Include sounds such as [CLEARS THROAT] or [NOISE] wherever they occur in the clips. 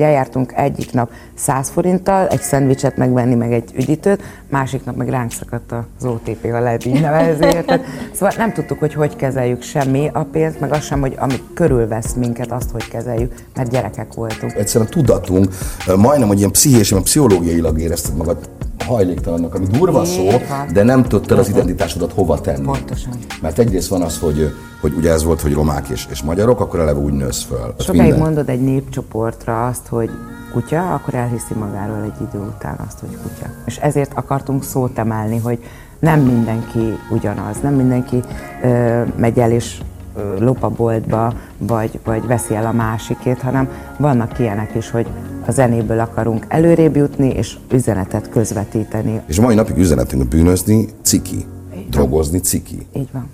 Eljártunk egyik nap 100 forinttal egy szendvicset megvenni, meg egy üdítőt, másik nap meg ránk szakadt az OTP, ha lehet így nevezni. Szóval nem tudtuk, hogy hogy kezeljük semmi a pénzt, meg azt sem, hogy ami körülvesz minket, azt hogy kezeljük, mert gyerekek voltunk. Egyszerűen tudatunk, majdnem, hogy ilyen pszichés, vagy pszichológiailag érezted magad hajléktalannak, ami durva szó, de nem tudtad az identitásodat hova tenni. Pontosan. Mert egyrészt van az, hogy, hogy ugye ez volt, hogy romák és, és magyarok, akkor eleve úgy nősz föl. Sokáig minden. mondod egy népcsoportra azt, hogy kutya, akkor elhiszi magáról egy idő után azt, hogy kutya. És ezért akartunk szót emelni, hogy nem mindenki ugyanaz, nem mindenki ö, megy el és lop a boltba, vagy, vagy veszi el a másikét, hanem vannak ilyenek is, hogy a zenéből akarunk előrébb jutni, és üzenetet közvetíteni. És a mai napig üzenetünk bűnözni ciki, drogozni ciki. Így van.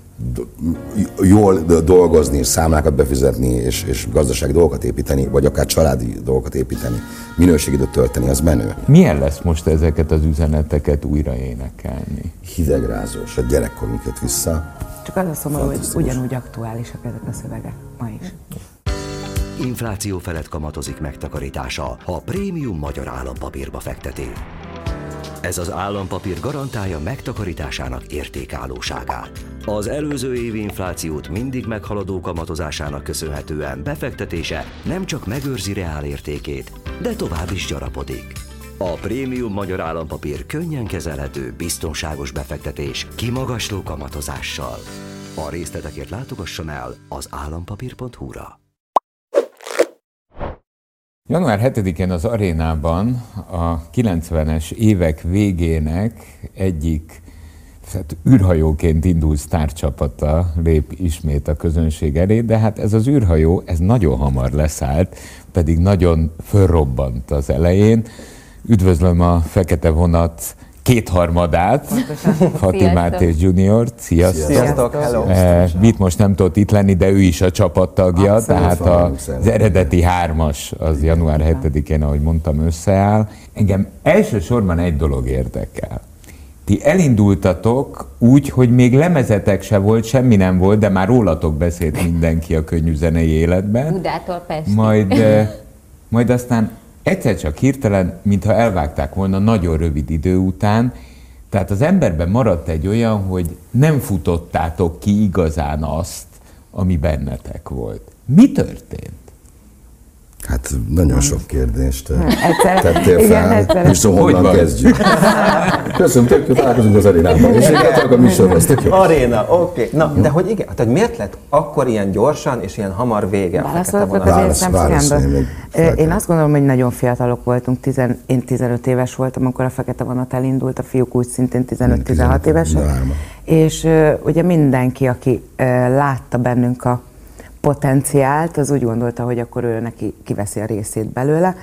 Jól do- dolgozni, számlákat befizetni, és, és gazdasági dolgokat építeni, vagy akár családi dolgokat építeni, minőségidőt tölteni, az menő. Milyen lesz most ezeket az üzeneteket újra énekelni? Hidegrázós, a gyerekkorunk jött vissza. Csak az a szomorú, hogy ugyanúgy aktuálisak ezek a szövegek ma is. Infláció felett kamatozik megtakarítása, ha prémium magyar állampapírba fekteti. Ez az állampapír garantálja megtakarításának értékállóságát. Az előző évi inflációt mindig meghaladó kamatozásának köszönhetően befektetése nem csak megőrzi reál értékét, de tovább is gyarapodik. A prémium magyar állampapír könnyen kezelhető, biztonságos befektetés kimagasló kamatozással. A részletekért látogasson el az állampapír.hu-ra. Január 7-én az arénában a 90-es évek végének egyik hát űrhajóként indult sztárcsapata lép ismét a közönség elé, de hát ez az űrhajó, ez nagyon hamar leszállt, pedig nagyon fölrobbant az elején. Üdvözlöm a Fekete Vonat kétharmadát, Fatimát és Junior. Sziasztok! Sziasztok, hello! Eh, Mit most nem tudott itt lenni, de ő is a csapattagja, Abszolút. tehát a, az eredeti hármas az január 7-én, ahogy mondtam, összeáll. Engem elsősorban egy dolog érdekel. Ti elindultatok úgy, hogy még lemezetek se volt, semmi nem volt, de már rólatok beszélt mindenki a könnyű zenei életben. Budától Pestig. Majd, eh, majd aztán egyszer csak hirtelen, mintha elvágták volna nagyon rövid idő után, tehát az emberben maradt egy olyan, hogy nem futottátok ki igazán azt, ami bennetek volt. Mi történt? Hát nagyon sok kérdést eh, Egyszer- tettél igen, fel, egyszer- és szóval honnan kezdjük. Köszönöm, tök jó, találkozunk az arénában. És én csak a műsorhoz, tök jó. Aréna, oké. Okay. Na, de hogy igen, hát hogy miért lett akkor ilyen gyorsan és ilyen hamar vége a fekete Válaszolok vonal? azért Válasz- nem válaszolj, szívemből. még Ö, Én azt gondolom, hogy nagyon fiatalok voltunk. Tizen, én 15 éves voltam, amikor a Fekete Vonat elindult, a fiúk úgy szintén 15-16 évesek. 13. És ugye mindenki, aki látta bennünk a potenciált, az úgy gondolta, hogy akkor ő neki kiveszi a részét belőle.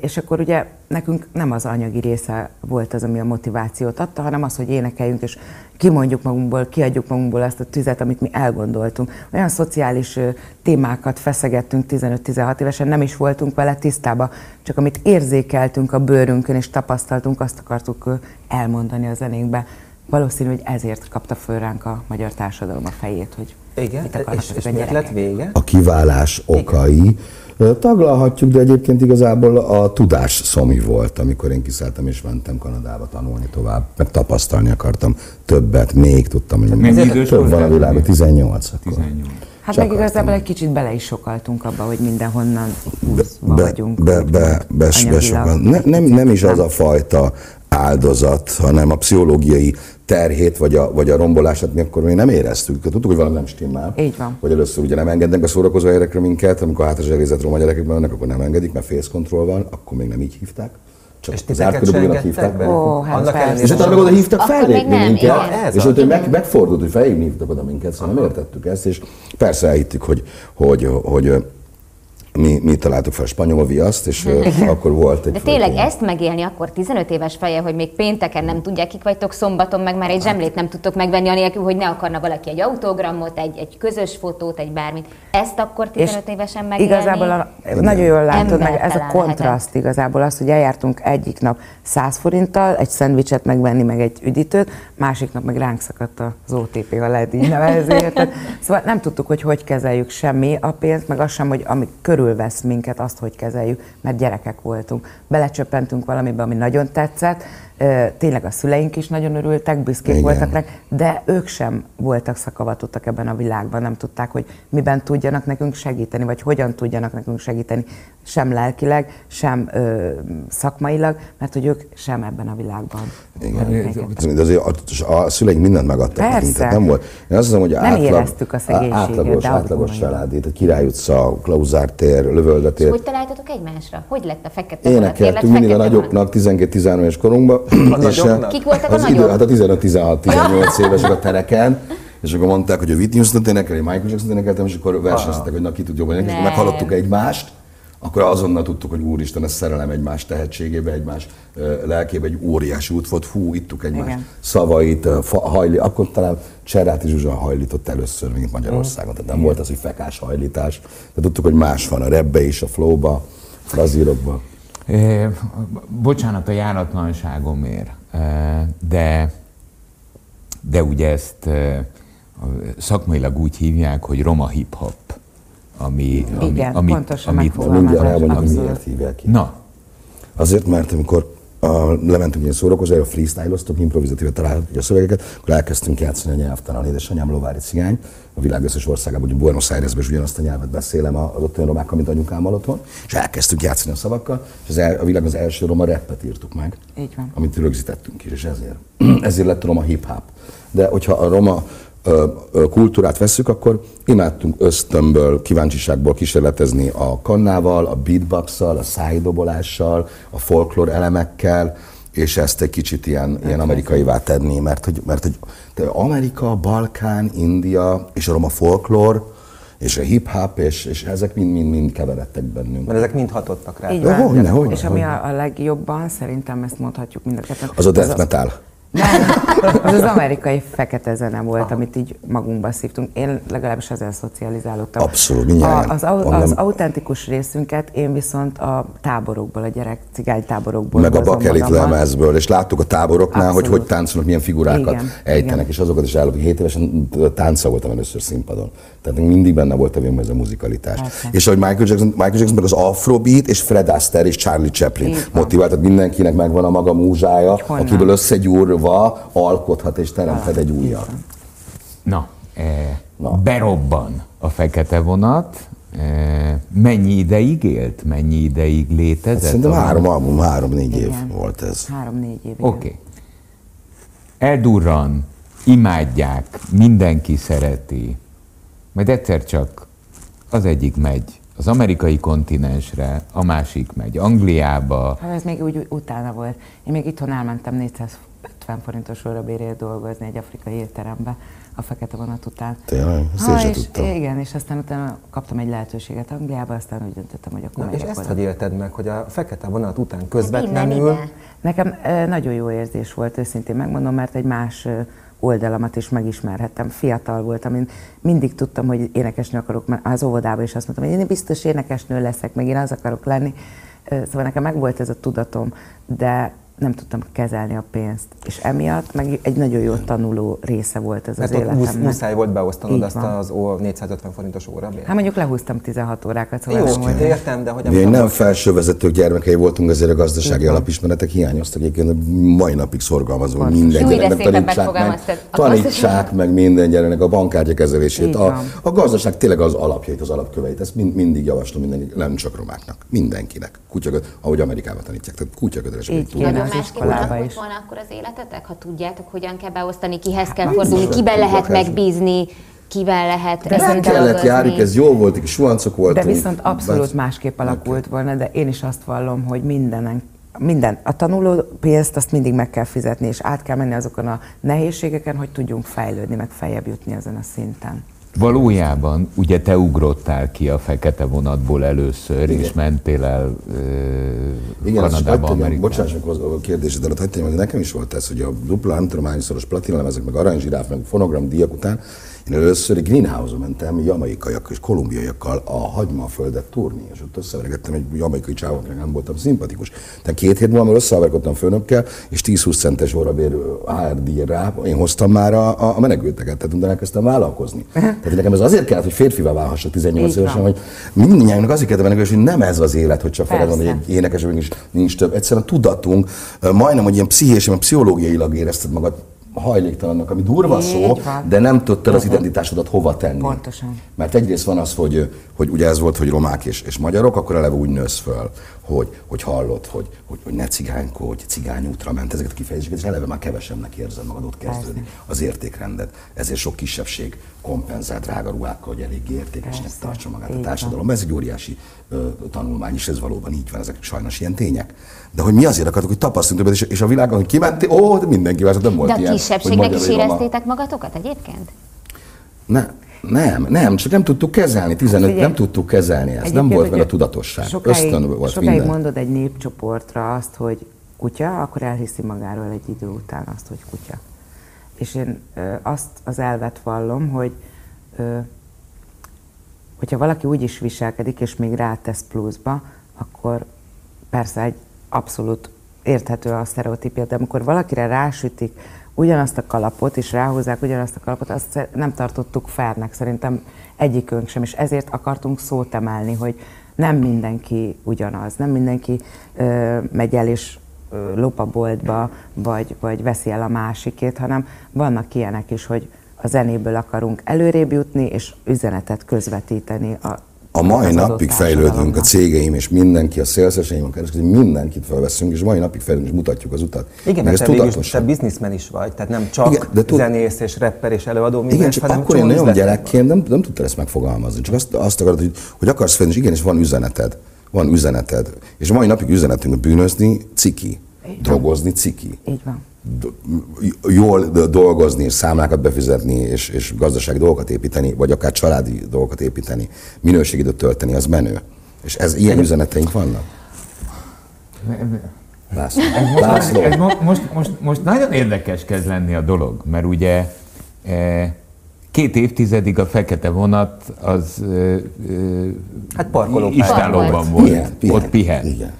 És akkor ugye nekünk nem az anyagi része volt az, ami a motivációt adta, hanem az, hogy énekeljünk, és kimondjuk magunkból, kiadjuk magunkból azt a tüzet, amit mi elgondoltunk. Olyan szociális témákat feszegettünk 15-16 évesen, nem is voltunk vele tisztába, csak amit érzékeltünk a bőrünkön és tapasztaltunk, azt akartuk elmondani a zenénkbe. Valószínű, hogy ezért kapta föl ránk a magyar társadalom a fejét, hogy Igen, mit akarnak és, ezek és a miért gyerekek. lett vége? A kiválás okai ö, taglalhatjuk, de egyébként igazából a tudás szomi volt, amikor én kiszálltam és mentem Kanadába tanulni tovább, meg tapasztalni akartam többet, még tudtam, hogy több van a világon, 18 akkor. 18. Hát Csak meg igazából akartam. egy kicsit bele is sokaltunk abba, hogy mindenhonnan be, vagyunk. be, be, be, be, anyagilag. sokan. ne, nem, nem is az a fajta áldozat, hanem a pszichológiai terhét, vagy a, vagy a rombolását mi akkor még nem éreztük. Tudtuk, hogy valami nem stimmel. Így van. Hogy először ugye nem engednek be szórakozó helyekre minket, amikor hátra zserézett roma gyerekek mennek, akkor nem engedik, mert face control van, akkor még nem így hívták. Csak És az engedtek hívták be? Ó, hát Annak ellenére, És utána meg oda hívtak fellépni minket. Ez és utána meg, megfordult, hogy felhívni hívtak oda minket, szóval nem értettük ezt, és persze elhittük, hogy, hogy, hogy, hogy mi, mi találtuk fel a spanyol viaszt, és akkor volt egy De tényleg fölkény. ezt megélni akkor 15 éves feje, hogy még pénteken nem tudják, kik vagytok, szombaton meg már egy zsemlét nem tudtok megvenni, anélkül, hogy ne akarna valaki egy autogramot, egy, egy közös fotót, egy bármit. Ezt akkor 15 évesen megélni? Igazából a, nagyon jól látod, meg ez a kontraszt igazából az, hogy eljártunk egyik nap 100 forinttal egy szendvicset megvenni, meg egy üdítőt, másik nap meg ránk szakadt az OTP, ha lehet így nevezni. [LAUGHS] Szóval nem tudtuk, hogy hogy kezeljük semmi a pénzt, meg az sem, hogy ami körül körülvesz minket, azt, hogy kezeljük, mert gyerekek voltunk. Belecsöppentünk valamibe, ami nagyon tetszett, tényleg a szüleink is nagyon örültek, büszkék Igen. voltak rá, de ők sem voltak szakavatottak ebben a világban, nem tudták, hogy miben tudjanak nekünk segíteni, vagy hogyan tudjanak nekünk segíteni, sem lelkileg, sem ö, szakmailag, mert hogy ők sem ebben a világban. Igen, de azért a, a szüleink mindent megadtak Persze. nekünk, nem volt. Én azt hiszem, hogy nem átlag, éreztük a szegénységet. Átlagos, átlagos család, itt a Király utca, Klauzár tér, Lövöldetér. És hogy találtatok egymásra? Hogy lett a fekete Énekeltünk mindig a nagyoknak 12-13 éves korunkban. És Kik voltak az a idő, nagyok? hát a 15-16-18 évesek a tereken, és akkor mondták, hogy a Whitney Houston énekel, én Michael Jackson énekeltem, és akkor versenyeztek, hogy na ki tud jobban énekelni, és akkor meghallottuk egymást, akkor azonnal tudtuk, hogy úristen, ez szerelem egymás tehetségébe, egymás lelkébe, egy óriási út volt, fú, ittuk egymás Igen. szavait, fa, hajli, akkor talán Cseráti Zsuzsa hajlított először, mint Magyarországon, tehát nem volt az, hogy fekás hajlítás, de tudtuk, hogy más van a rebbe is, a flowba, a brazilokba. Eh, Bocsánat a járatlanságomért, de, de ugye ezt szakmailag úgy hívják, hogy roma hip-hop. Ami, ami, Igen, amit, pontosan amit, megfogalmazás. Mindjárt elmondjuk, hogy abszolút. miért hívják ki. Na, Azért, mert amikor a, lementünk ilyen szórakozó, a freestyle-oztunk, improvizatíve találtuk a szövegeket, akkor elkezdtünk játszani a nyelvtalan édesanyám Lovári cigány, a világ összes országában, hogy Buenos Airesben is ugyanazt a nyelvet beszélem az ott olyan romákkal, mint anyukámmal otthon, és elkezdtünk játszani a szavakkal, és az el, a világ az első roma rappet írtuk meg, Így van. amit rögzítettünk is, és ezért, [CLEARS THROAT] ezért lett a roma hip-hop. De hogyha a roma kultúrát vesszük, akkor imádtunk ösztönből, kíváncsiságból kísérletezni a kannával, a beatbox-szal, a szájdobolással, a folklór elemekkel, és ezt egy kicsit ilyen, ilyen amerikaivá tenni, mert hogy, mert hogy Amerika, Balkán, India és a roma folklór, és a hip-hop, és, és ezek mind-mind keveredtek bennünk. Mert ezek mind hatottak rá. Így van. hogyne, hogyne, és ami hogyne. a, a legjobban, szerintem ezt mondhatjuk mind a ketten. Az a death metal. Nem, az az amerikai fekete zene volt, amit így magunkba szívtunk. Én legalábbis ezzel szocializálódtam. Abszolút, mindjárt A, az, au- az autentikus részünket én viszont a táborokból, a gyerek cigány táborokból meg a bakelit lemezből, és láttuk a táboroknál, hogy Abszolút. hogy táncolnak, milyen figurákat Igen, ejtenek, igen. és azokat is állapok. 7 évesen táncoltam először színpadon. Tehát mindig benne volt a ez a muzikalitás. Persze. És ahogy Michael Jackson, Michael Jackson meg az Afrobeat és Fred Astaire és Charlie Chaplin motivált, tehát mindenkinek megvan a maga múzsája, Honnan? akiből összegyúrva alkothat és teremthet egy újat. na, eh, Na. berobban a fekete vonat. Eh, mennyi ideig élt? Mennyi ideig létezett? Szerintem a- három album, három-négy év volt ez. Három-négy év. Oké. Okay. Eldurran, imádják, mindenki szereti. Majd egyszer csak az egyik megy az amerikai kontinensre, a másik megy Angliába. Hát ez még úgy utána volt. Én még itthon elmentem 450 forintos órabérért dolgozni egy afrikai étterembe a fekete vonat után. Tényleg? Ezt Ha, és, tudtam. igen, és aztán utána kaptam egy lehetőséget Angliába, aztán úgy döntöttem, hogy akkor Na, és ezt hogy élted meg, hogy a fekete vonat után Innen közvetlenül... ide. Nekem nagyon jó érzés volt, őszintén megmondom, mert egy más oldalamat is megismerhettem. Fiatal voltam, én mindig tudtam, hogy énekesnő akarok, mert az óvodába is azt mondtam, hogy én biztos énekesnő leszek, meg én az akarok lenni. Szóval nekem megvolt ez a tudatom, de nem tudtam kezelni a pénzt. És emiatt meg egy nagyon jó tanuló része volt ez az Mert musz, életemnek. muszáj volt beosztanod Így azt van. az ó, 450 forintos órabért. Hát mondjuk lehúztam 16 órákat, szóval Jó, nem volt. értem, de hogy Mi nem most- felsővezetők gyermekei voltunk, ezért a gazdasági van. alapismeretek hiányoztak. Egyébként mai napig szorgalmazom, Pontosan. minden Jó, gyereknek tanítsák meg, tanítsák meg minden gyereknek a bankkártya kezelését. A, van. a gazdaság tényleg az alapjait, az alapköveit. Ezt mind, mindig javaslom mindenki, nem csak romáknak, mindenkinek. Kutyaköd, ahogy Amerikában tanítják, tehát kutyaköteles. Az másképp iskolába alakult is. volna akkor az életetek, ha tudjátok, hogyan kell beosztani, kihez kell Hát, fordulni, kiben lehet megbízni, kivel lehet De Ezen kellett járni, ez jó volt, suhancok De voltunk. viszont abszolút Bár- másképp alakult volna, de én is azt vallom, hogy mindenen, minden, a tanuló pénzt azt mindig meg kell fizetni, és át kell menni azokon a nehézségeken, hogy tudjunk fejlődni, meg feljebb jutni ezen a szinten. Valójában ugye te ugrottál ki a fekete vonatból először, és mentél el ö, Igen, Kanadába, Amerikába. bocsáss meg a kérdésed előtt, hagyd hogy nekem is volt ez, hogy a dupla, nem tudom hányszoros platina lemezek, meg aranyzsiráf, meg fonogram díjak után Én először egy greenhouse-on mentem jamaikaiak és kolumbiaiakkal a hagymaföldet túrni, és ott összeveregettem egy jamaikai csávot, nem voltam szimpatikus. Tehát két hét múlva összeverkodtam főnökkel, és 10-20 centes orabér HRD rá, én hoztam már a, a menekülteket, tehát utána elkezdtem vállalkozni. Tehát nekem ez azért kellett, hogy férfivá válhassak 18 évesen, hogy mindannyiunknak azért kellett menekülni, hogy nem ez az élet, hogy csak feled van, hogy egy énekes, nincs, nincs több. Egyszerűen a tudatunk, majdnem, hogy ilyen pszichés, pszichológiailag érezted magad hajléktalannak, ami durva Így szó, van. de nem tudtad az identitásodat hova tenni. Pontosan. Mert egyrészt van az, hogy, hogy ugye ez volt, hogy romák és, és magyarok, akkor eleve úgy nősz föl, hogy, hogy hallod, hogy, hogy, hogy ne cigánykodj, cigány útra ment, ezeket a kifejezéseket, és eleve már kevesebbnek érzed magad, ott kezdődik az értékrendet. Ezért sok kisebbség kompenzál drága ruhákkal, hogy elég értékesnek Persze, tartsa magát a társadalom. Ez egy óriási ö, tanulmány, és ez valóban így van, ezek sajnos ilyen tények. De hogy mi azért akartuk, hogy tapasztaljunk többet, és, és a világon, hogy kimentél, ó, de mindenki várta, nem volt De a ilyen. kisebbségnek is éreztétek magatokat egyébként? Ne, nem, nem, csak nem tudtuk kezelni, 15, Figyelj, nem tudtuk kezelni ezt, nem volt hogyha tudatosság, Sokáig, ösztön volt sokáig minden. mondod egy népcsoportra azt, hogy kutya, akkor elhiszi magáról egy idő után azt, hogy kutya. És én ö, azt az elvet vallom, hogy ö, hogyha valaki úgy is viselkedik, és még rátesz pluszba, akkor persze egy abszolút érthető a sztereotípia, de amikor valakire rásütik ugyanazt a kalapot, és ráhozzák ugyanazt a kalapot, azt nem tartottuk fernek, szerintem egyikünk sem, és ezért akartunk szót emelni, hogy nem mindenki ugyanaz, nem mindenki ö, megy el és ö, lop a boltba, vagy, vagy veszi el a másikét, hanem vannak ilyenek is, hogy a zenéből akarunk előrébb jutni, és üzenetet közvetíteni a A mai napig fejlődünk, a cégeim és mindenki, a szélszeseim, a kereskedőim, mindenkit felveszünk, és mai napig fejlődünk, és mutatjuk az utat. Igen, Meg mert ez te is te bizniszmen is vagy, tehát nem csak Igen, de tud- zenész és rapper és előadó, Igen, minden, csak hanem akkor én nagyon gyerekként nem, nem tudtad ezt megfogalmazni. Csak azt, azt akarod, hogy, hogy akarsz fejlődni, és igenis van üzeneted. Van üzeneted. És mai napig üzenetünk, bűnözni ciki, drogozni ciki. Így van. Jól do- dolgozni, és számlákat befizetni, és, és gazdasági dolgokat építeni, vagy akár családi dolgokat építeni, minőségidőt tölteni, az menő. És ez ilyen üzeneteink vannak? László. László. Ez mo- most, most, most nagyon érdekes kezd lenni a dolog, mert ugye eh, két évtizedig a fekete vonat az eh, eh, Hát parkolópálya istálóban volt. volt, Pihen, pihen. ott pihen. Igen.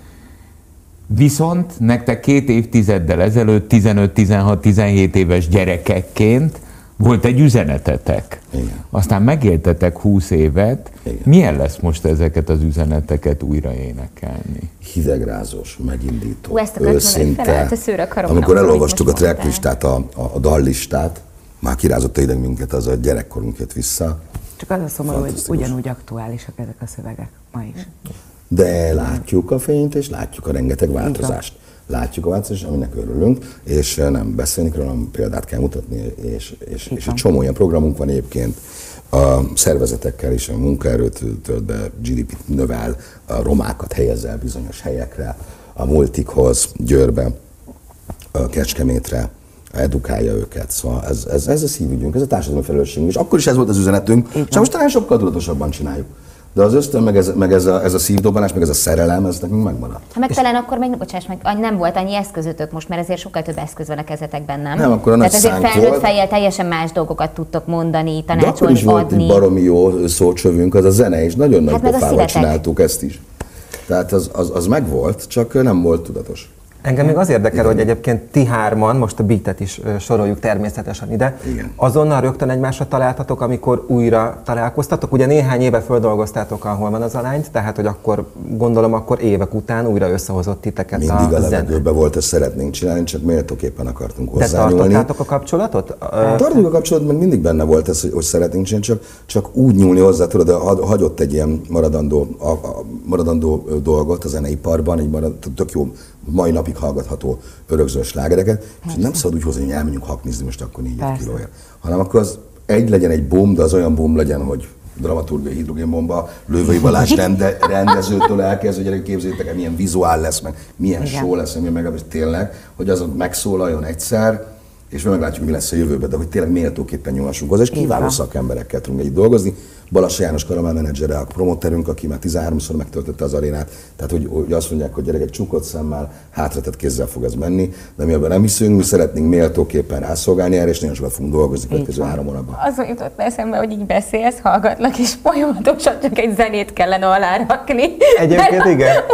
Viszont nektek két évtizeddel ezelőtt 15-16-17 éves gyerekekként volt egy üzenetetek. Igen. Aztán megéltetek 20 évet. Igen. Milyen lesz most ezeket az üzeneteket újra énekelni? hidegrázós, megindító, Ú, ezt őszinte. felállt a Amikor elolvastuk a tracklistát, a, a, a dallistát, már kirázott a ideg minket, az a gyerekkorunk jött vissza. Csak az a szomorú, hogy ugyanúgy aktuálisak ezek a szövegek ma is. De látjuk a fényt, és látjuk a rengeteg változást. Látjuk a változást, aminek örülünk, és eh, nem beszélni róla, hanem példát kell mutatni, és, és, és egy csomó ilyen programunk van egyébként a szervezetekkel is, a munkaerőt tölt be, GDP-t növel, a romákat helyez el bizonyos helyekre, a multikhoz, Győrbe, a Kecskemétre, edukálja őket. Szóval ez, ez, ez a szívügyünk, ez a társadalmi felelősségünk. És akkor is ez volt az üzenetünk, van. és most talán sokkal tudatosabban csináljuk. De az ösztön, meg ez, meg ez, a, ez a szívdobbanás, meg ez a szerelem, ez nekünk megmaradt. Ha meg talán akkor még, bocsáss meg, nem volt annyi eszközötök most, mert ezért sokkal több eszköz van a kezetekben, nem? Nem, akkor a nagy Tehát szánk felnőtt fejjel teljesen más dolgokat tudtok mondani, De akkor tanácsolni, is volt adni. egy baromi jó szócsövünk, az a zene, és nagyon nagy Hát a pofával csináltuk ezt is. Tehát az, az, az megvolt, csak nem volt tudatos. Engem még az érdekel, hogy egyébként ti hárman, most a beatet is soroljuk természetesen ide, Igen. azonnal rögtön egymásra találtatok, amikor újra találkoztatok. Ugye néhány éve földolgoztátok a Hol van az a lányt, tehát hogy akkor gondolom akkor évek után újra összehozott titeket Mindig a, a levegőben volt, ezt szeretnénk csinálni, csak méltóképpen akartunk De hozzányúlni. tartottátok a kapcsolatot? Ö, Tartjuk a kapcsolatban, meg mindig benne volt ez, hogy, hogy szeretnénk csinálni, csak, csak úgy nyúlni hozzá, tudod, de ha- hagyott egy ilyen maradandó, a, a maradandó dolgot a zeneiparban, egy marad, tök jó, mai napig hallgatható örökző slágereket, és nem szabad úgy hozni, hogy elmenjünk haknizni most akkor négy kilóért, hanem akkor az egy legyen egy bum, de az olyan bum legyen, hogy dramaturgiai hidrogénbomba, Lővei Balázs rende, rendezőtől elkezdve, hogy gyerekek, képzétek el, milyen vizuál lesz, meg milyen Igen. show lesz, milyen meg, tényleg, hogy az megszólaljon egyszer, és mi meglátjuk, mi lesz a jövőben, de hogy tényleg méltóképpen nyúlhassunk hozzá, és kiváló szakemberekkel tudunk együtt dolgozni. Balassa János karamell menedzsere, a promoterünk, aki már 13-szor megtöltötte az arénát, tehát hogy, hogy azt mondják, hogy gyerekek csukott szemmel, hátratett kézzel fog ez menni, de mi abban nem hiszünk, mi szeretnénk méltóképpen rászolgálni erre, és nagyon sokat fogunk dolgozni a következő három hónapban. Az jutott eszembe, hogy így beszélsz, hallgatlak, és folyamatosan csak egy zenét kellene alárakni. Egyébként igen. [LAUGHS]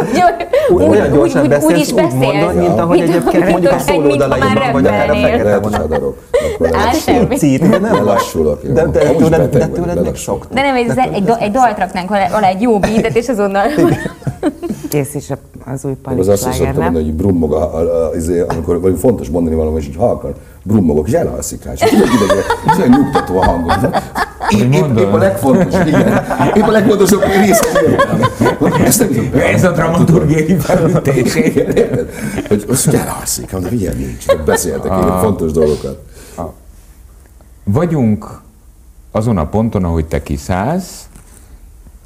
úgy, Olyan úgy, gyorsan úgy, beszélsz, úgy is úgy beszélsz. mondod, mint ahogy Mint egyébként mondjuk a mint szóló ahogy dalaiban, már vagy akár a fekete hadarok. Akkor semmi. Cít, de nem jó. De, de Amúgy tőled, de tőled meg lelassulok. sok. De nem, egy, egy, egy, egy dalt raknánk alá, egy jó beatet, és azonnal... Kész is az új Meg az azt is szoktam mondani, hogy brummog, a, a, a, izé, amikor valami fontos mondani valami, és így halkan brummogok, és elalszik rá. És tudod, idegen, és olyan nyugtató a hangod. Épp, épp, épp a legfontosabb, igen. Épp a legfontosabb rész. Ezt nem tudom. Ez a dramaturgiai felütés. Hogy azt hogy elalszik, mondom, ilyen nincs. Beszéltek Ah. ilyen fontos dolgokat. Vagyunk azon a ponton, ahogy te kiszállsz,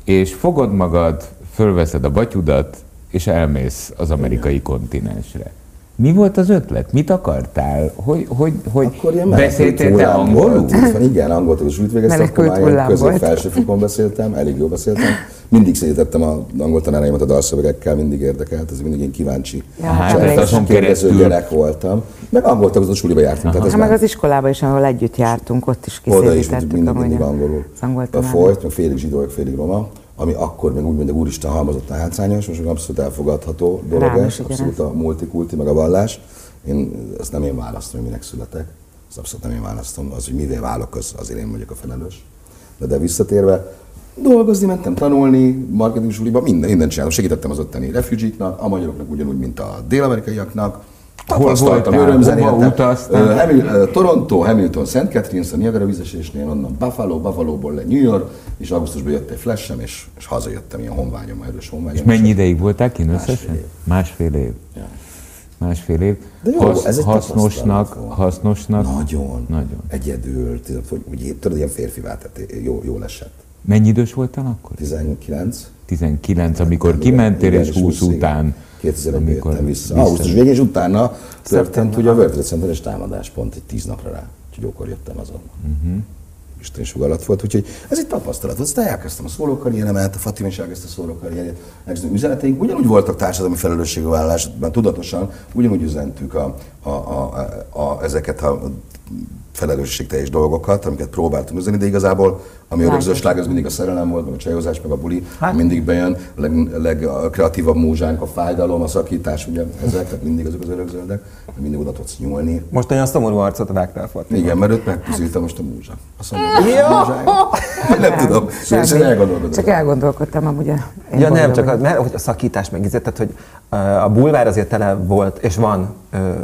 és fogod magad, fölveszed a batyudat, és elmész az amerikai kontinensre. Mi volt az ötlet? Mit akartál? Hogy, hogy, hogy Akkor ilyen beszéltél te angolul? volt. Igen, angolul is úgy végeztem, akkor már ilyen közép-felsőfokon beszéltem, elég jól beszéltem. Mindig szétettem a angol tanáraimat a dalszövegekkel, mindig érdekelt, ez mindig én kíváncsi. Ja, hát kérdező gyerek voltam. Meg angol tagozó suliba jártunk. Tehát ez meg az iskolába is, ahol együtt jártunk, ott is Oda is kiszélítettük mindig, mindig angolul az angol a tanárnak. folyt, meg félig zsidó, félig roma, ami akkor még úgy mondjuk úristen halmozott a hátszányos, most abszolút elfogadható dolog ez, abszolút a multikulti, meg a vallás. Én ezt nem én választom, hogy minek születek. Ezt abszolút nem én választom. Az, hogy mivé válok, az azért én vagyok a felelős. De, de visszatérve, dolgozni mentem, tanulni, marketing suliba, minden, mindent csináltam. Segítettem az ottani refugeeknak, a magyaroknak ugyanúgy, mint a dél-amerikaiaknak. Tapasztaltam, örömzenéltem. Hamil, Toronto, Hamilton, St. Catharines, a Niagara vízesésnél, onnan Buffalo, Buffalo-ból le New York, és augusztusban jött egy flashem, és, és hazajöttem, ilyen honvágyom, erős honvágyom. És mennyi ideig voltál kint összesen? Másfél év. Másfél év. Ja. Másfél év. De jó, ez egy hasznosnak, hasznosnak. Nagyon. Nagyon. Egyedül, tudod, hogy úgy, tudod, ilyen férfivá, tehát jó, jó esett. Mennyi idős voltál akkor? 19. 19, amikor Igen, kimentél, igen, és 20 igen. után. 2001-ben jöttem vissza. vissza- Augusztus végén, és utána történt ugye a World Trade Center-es támadás pont egy tíz napra rá. Úgyhogy jókor jöttem azon. Uh-huh. Isten sugallat volt, úgyhogy ez egy tapasztalat. Aztán elkezdtem a szólókarrieremet, a Fatima is elkezdte a szólókarrierjét, elkezdtem üzeneteink, ugyanúgy voltak társadalmi felelősségvállalásban, tudatosan, ugyanúgy üzentük a, a, a, a, ezeket a felelősségteljes dolgokat, amiket próbáltunk üzenni, de igazából ami örökzös sláger, az mindig a szerelem volt, meg a csajozás, meg a buli, hát. mindig bejön, a leg, legkreatívabb múzsánk, a fájdalom, a szakítás, ugye ezek, tehát mindig azok az örökzöldek, de mindig oda tudsz nyúlni. Most olyan szomorú arcot vágtál Fatima. Igen, mert őt megpuszítam most a múzsa. A múzsája. [LAUGHS] Nem tudom, én elgondolkodom. Csak elgondolkodtam amúgy Ja nem, csak a, mert, hogy a szakítás meg tehát, hogy a bulvár azért tele volt, és van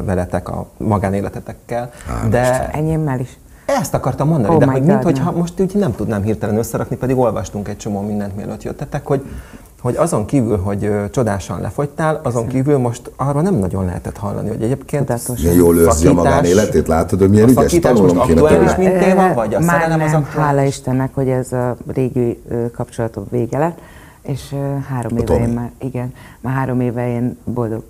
veletek a magánéletetekkel, de Enyémmel is. ezt akartam mondani, Oh de hogy God, minthogyha nem. most úgy nem tudnám hirtelen összerakni, pedig olvastunk egy csomó mindent, mielőtt jöttetek, hogy hogy azon kívül, hogy ö, csodásan lefogytál, azon kívül most arra nem nagyon lehetett hallani, hogy egyébként Tudatos. Milyen jól őrzi a magánéletét, látod, hogy milyen a ügyes, most tanulom kéne aktuális, tőle. mint téma, vagy a Már szerelem az nem, aktuális? hála Istennek, hogy ez a régi kapcsolatok vége lett, és három A éve Tomi. én már, igen, már három éve én boldog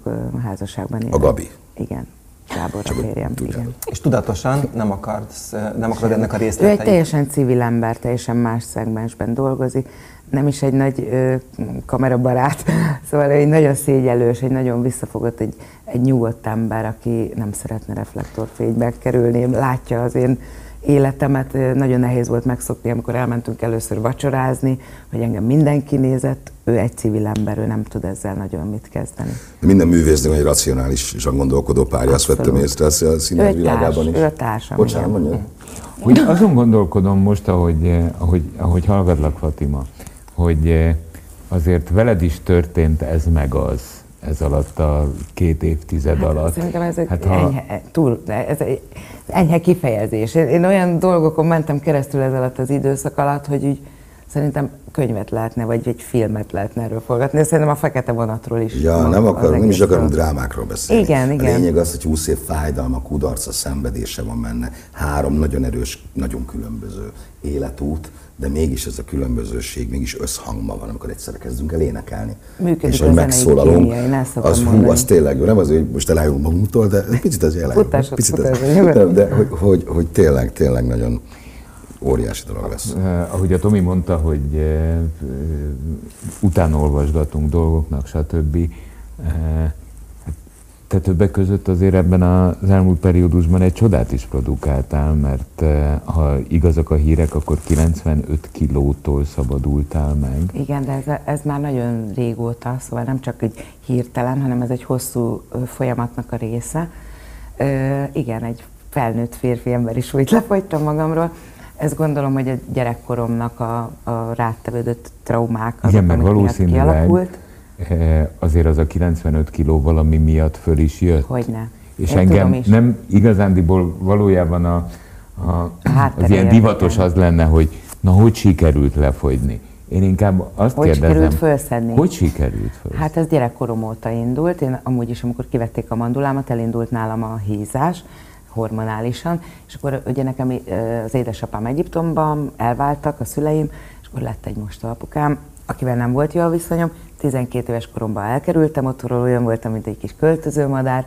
házasságban élek. A Gabi. Igen, Gábor a férjem, igen. És tudatosan nem akarsz, ö, nem akarod ennek a Ő egy részleteit. teljesen civil ember, teljesen más szegmensben dolgozik, nem is egy nagy ö, kamerabarát, [LAUGHS] szóval egy nagyon szégyelős, egy nagyon visszafogott, egy, egy nyugodt ember, aki nem szeretne reflektorfénybe kerülni, látja az én életemet, nagyon nehéz volt megszokni, amikor elmentünk először vacsorázni, hogy engem mindenki nézett, ő egy civil ember, ő nem tud ezzel nagyon mit kezdeni. Minden művésznek egy racionális és a gondolkodó párja, azt vettem észre ezt a színház világában is. ő a társam, Bocsánat, mondja. Hogy azon gondolkodom most, ahogy, eh, ahogy, ahogy hallgatlak, Fatima, hogy eh, azért veled is történt ez meg az, ez alatt a két évtized alatt. Szerintem ez egy Hát hát, ha- enyhe, túl, ez egy enyhe kifejezés. Én, én olyan dolgokon mentem keresztül ez alatt az időszak alatt, hogy úgy szerintem könyvet lehetne, vagy egy filmet lehetne erről forgatni. Szerintem a fekete vonatról is. Ja, nem akarunk, nem is akarunk drámákról beszélni. Igen, A igen. lényeg az, hogy 20 év fájdalma, kudarca, szenvedése van benne. Három nagyon erős, nagyon különböző életút, de mégis ez a különbözőség mégis összhangban van, amikor egyszerre kezdünk el énekelni. Működik és hogy megszólalunk, kémia, az hú, mondani. az tényleg nem az, hogy most elájulunk magunktól, de [LAUGHS] picit az elájulunk. Picit az, de, de hogy, hogy, hogy, tényleg, tényleg nagyon óriási dolog lesz. Uh, ahogy a Tomi mondta, hogy uh, utána olvasgatunk dolgoknak, stb. Te többek között azért ebben az elmúlt periódusban egy csodát is produkáltál, mert ha igazak a hírek, akkor 95 kilótól szabadultál meg. Igen, de ez, ez már nagyon régóta, szóval nem csak egy hirtelen, hanem ez egy hosszú folyamatnak a része. Ö, igen, egy felnőtt férfi ember is úgy lefogytam magamról. Ezt gondolom, hogy a gyerekkoromnak a, a rátevődött traumák azok, Igen, meg valószínűleg kialakult Eh, azért az a 95 kiló valami miatt föl is jött. Hogyne. És Én engem is. nem igazándiból valójában a, a, az ilyen divatos az lenne, hogy na hogy sikerült lefogyni. Én inkább azt hogy kérdezem, sikerült felszedni? hogy sikerült felszedni? Hát ez gyerekkorom óta indult. Én amúgy is, amikor kivették a mandulámat, elindult nálam a hízás hormonálisan, és akkor ugye nekem az édesapám Egyiptomban elváltak a szüleim, és akkor lett egy most apukám, akivel nem volt jó a viszonyom, 12 éves koromban elkerültem otthonról, olyan voltam, mint egy kis költözőmadár,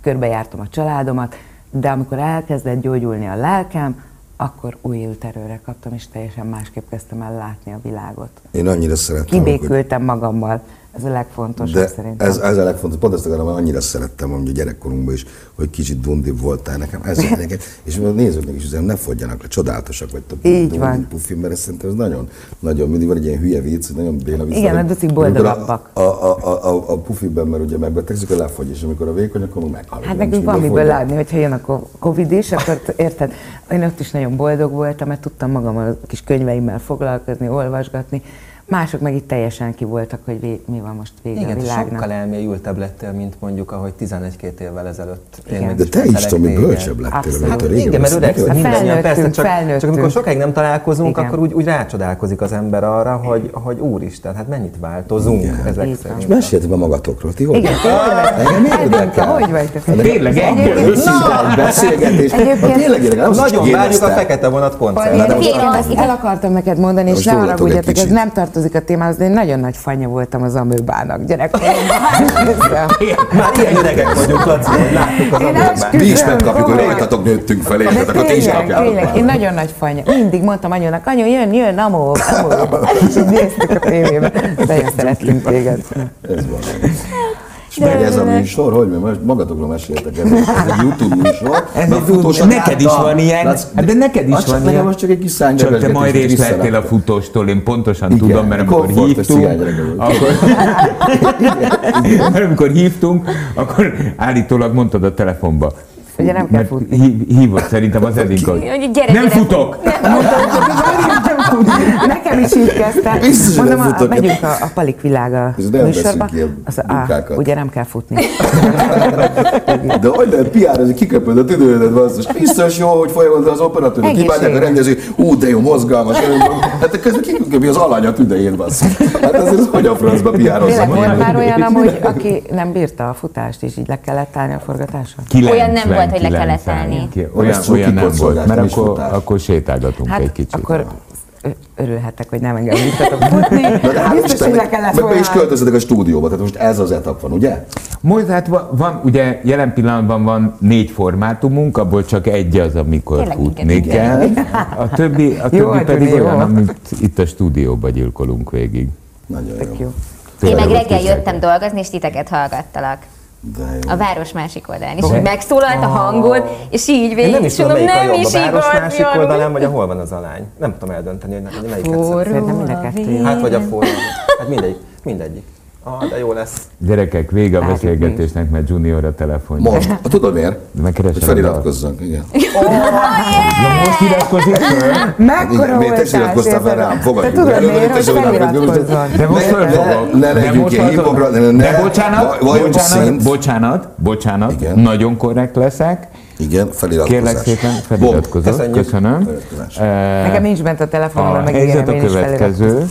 körbejártam a családomat, de amikor elkezdett gyógyulni a lelkem, akkor újult erőre kaptam, és teljesen másképp kezdtem el látni a világot. Én annyira szerettem. Kibékültem hogy... magammal. Ez a legfontosabb De szerintem. Ez, ez a legfontosabb. Pont ezt akarom, hogy annyira szerettem, hogy a gyerekkorunkban is, hogy kicsit dundibb voltál nekem. Ez nekem. [LAUGHS] És a nézőknek is üzenem, ne fogjanak le, csodálatosak vagytok. Így van. Pufi, mert ez szerintem ez nagyon, nagyon, mindig van egy ilyen hülye vicc, nagyon béna vicc. Igen, a ducik boldogabbak. A, a, a, a, a pufiben, mert ugye megbetegszik, lefogy, és amikor a vékony, akkor meghal. Hát nekünk van miből látni, hogyha jön a Covid is, akkor érted, én ott is nagyon boldog voltam, mert tudtam magam a kis könyveimmel foglalkozni, olvasgatni, Mások meg itt teljesen ki voltak, hogy vé, mi van most vége Igen, a világnak. sokkal elmélyültebb lettél, mint mondjuk, ahogy 11-2 évvel ezelőtt. Igen. De te is, Tomi, bölcsebb lettél, mint hát, Igen, mert öregszünk mindannyian, persze, csak, csak amikor sokáig nem találkozunk, Igen. akkor úgy, úgy rácsodálkozik az ember arra, hogy, hogy úristen, hát mennyit változunk Igen. ezek Igen. szerint. És meséljetek be magatokról, ti hogy? Igen, Engem érdekel. Hogy vagytok? Tényleg, Őszintén beszélgetés. Tényleg, nagyon várjuk a fekete vonat koncertet. El akartam neked mondani, és ne haragudjatok, ez nem tartozik a témához, de én nagyon nagy fanya voltam az amőbának gyerekkoromban. [LAUGHS] Már ilyen öregek vagyunk, Laci, láttuk az amőbát. Mi is megkapjuk, hogy rajtatok nőttünk fel, értetek, akkor ti is kapjátok. Én nagyon nagy fanya. Mindig mondtam anyónak, anyu, jön, jön, amó, amó. És így néztük a tévében. Nagyon szerettünk téged. Ez van. És meg ez a műsor, hogy most magatokról meséltek, ez, egy [LAUGHS] YouTube műsor. Ez egy futós, neked is van ilyen, hát de neked is van ilyen. most csak egy kis szány Csak te majd részt lettél a futóstól, én pontosan Igen, tudom, mert amikor hívtunk, [LAUGHS] akkor, mert amikor hívtunk, akkor állítólag mondtad a telefonba, Ugye nem kell futni. Hívott szerintem az Edinka, gyere, nem gyere, futok! [LAUGHS] Nekem is így kezdte. Biztos, Mondom, a, futok. megyünk a, a Palik világa műsorba. Az, á, ugye nem kell futni. De hogy lehet piározni, kiköpöd a tüdődet, basszus. Biztos jó, hogy folyamodva az operatőr, Egészségre. kibányák a rendező, ú, de jó, mozgalmas. Hát közben kiköpi az alany a tüdejét, basszus. Hát azért ez hogy a francba piározza? Volt már olyan, amúgy, aki nem bírta a futást, és így le kellett állni a forgatáson? Olyan nem volt, hogy le kellett állni. Olyan, olyan nem volt, mert akkor, akkor sétálgatunk Hát egy kicsit. akkor örülhetek, hogy nem engem bírtatok futni. [LAUGHS] Hát Biztos, hogy le kellett meg be is volna. költöztetek a stúdióba, tehát most ez az etap van, ugye? Most hát van, van, ugye jelen pillanatban van négy formátumunk, abból csak egy az, amikor Tényleg futni kell. A többi, a Jó, többi hát pedig jó. olyan, amit itt a stúdióba gyilkolunk végig. Nagyon Tök jó. jó. Én meg reggel jöttem dolgozni, és titeket hallgattalak. De jó. A város másik oldalán. És így megszólalt a hangod, és így Én végig, nem is tudom, melyik a nem jobb, is a város másik oldalán, vagy a hol van az alány. Nem tudom eldönteni, hogy melyiket szeretem. Szerintem mind a kettő. Hát vagy a forró. Hát mindegyik. Mindegyik. Ah, de jó lesz. Gyerekek, vége a beszélgetésnek, mert Junior a telefonja. Most, tudod miért? Megkeresem Hogy feliratkozzunk, igen. Na most iratkozik föl? Mekkora Igen, miért te iratkoztál fel rám? Te Fogadjuk tudod el, miért, te hogy feliratkozzon? De most fölfogok. ne- legyünk ilyen hipokra- De bocsánat, bocsánat, bocsánat, bocsánat, Igen. nagyon korrekt leszek. Igen, feliratkozás. Kérlek szépen, feliratkozok. Köszönöm. Eh, Nekem nincs bent a telefonomon, A meg a én is következő.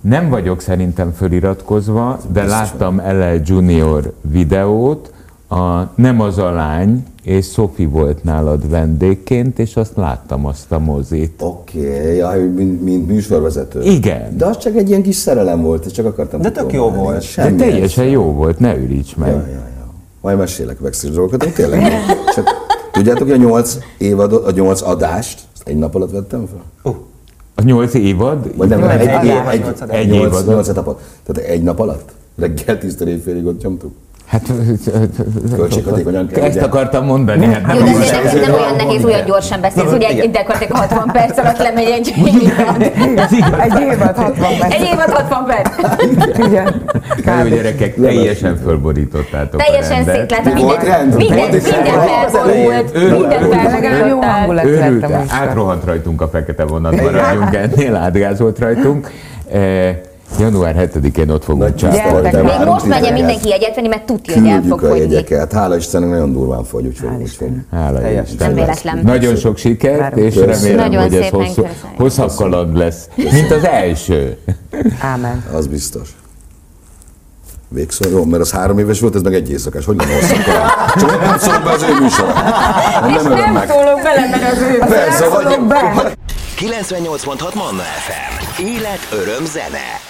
Nem vagyok szerintem föliratkozva, de láttam ele Junior videót, a Nem az a lány, és Sophie volt nálad vendégként, és azt láttam azt a mozit. Oké, okay, mint, mint műsorvezető. Igen. De az csak egy ilyen kis szerelem volt, és csak akartam De tök jó volt. De Semmi teljesen jó volt, ne üríts meg. Ja, ja, ja. Majd mesélek backstage dolgokat, de tényleg. Csak tudjátok, hogy a nyolc évadot, a nyolc adást, egy nap alatt vettem fel? A nyolc évad? Vagy nem, Nyolc egy, egy, egy, egy, Nyolc adás. nyolc, nyolc etapot. Tehát egy nap alatt? Reggel tíztől éjfélig ott nyomtuk? Hát Költséghatékonyan kell, ezt ugye? akartam mondani. Hát nem azért nem, nem olyan nehéz, olyan gyorsan beszélsz, hogy egy gyakorlatilag 60 perc alatt lemegy egy évad. Egy évad 60 perc. Egy évad 60 perc. Igen. Jó gyerekek, teljesen fölborítottátok Teljesen a rendet. szétlát, Volt rend? minden, minden felborult, minden Legalább jó hangulat műsor. átrohant rajtunk a fekete vonat, maradjunk ennél, átgázolt rajtunk. Január 7-én ott fogunk császolni. Még most menjen titeket. mindenki jegyet venni, mert tudja, hogy el fog a fogyni. jegyeket. Hála Istennek nagyon durván fogy, úgyhogy. Hála Teljes. Istennek. Nem véletlen. Nagyon sok sikert, és remélem, Nagyon hogy ez szépen hosszú, hosszabb kaland lesz, mint az első. Ámen. Az biztos. Végszó, jó, mert az három éves volt, ez meg egy éjszakás. Hogy lenne hosszabb? Csak nem szólok be az ő műsorra. És Nem ölöm nem meg. szólok bele, mert az ő. Persze, vagy... 98.6 Manna FM. Élet, öröm, zene.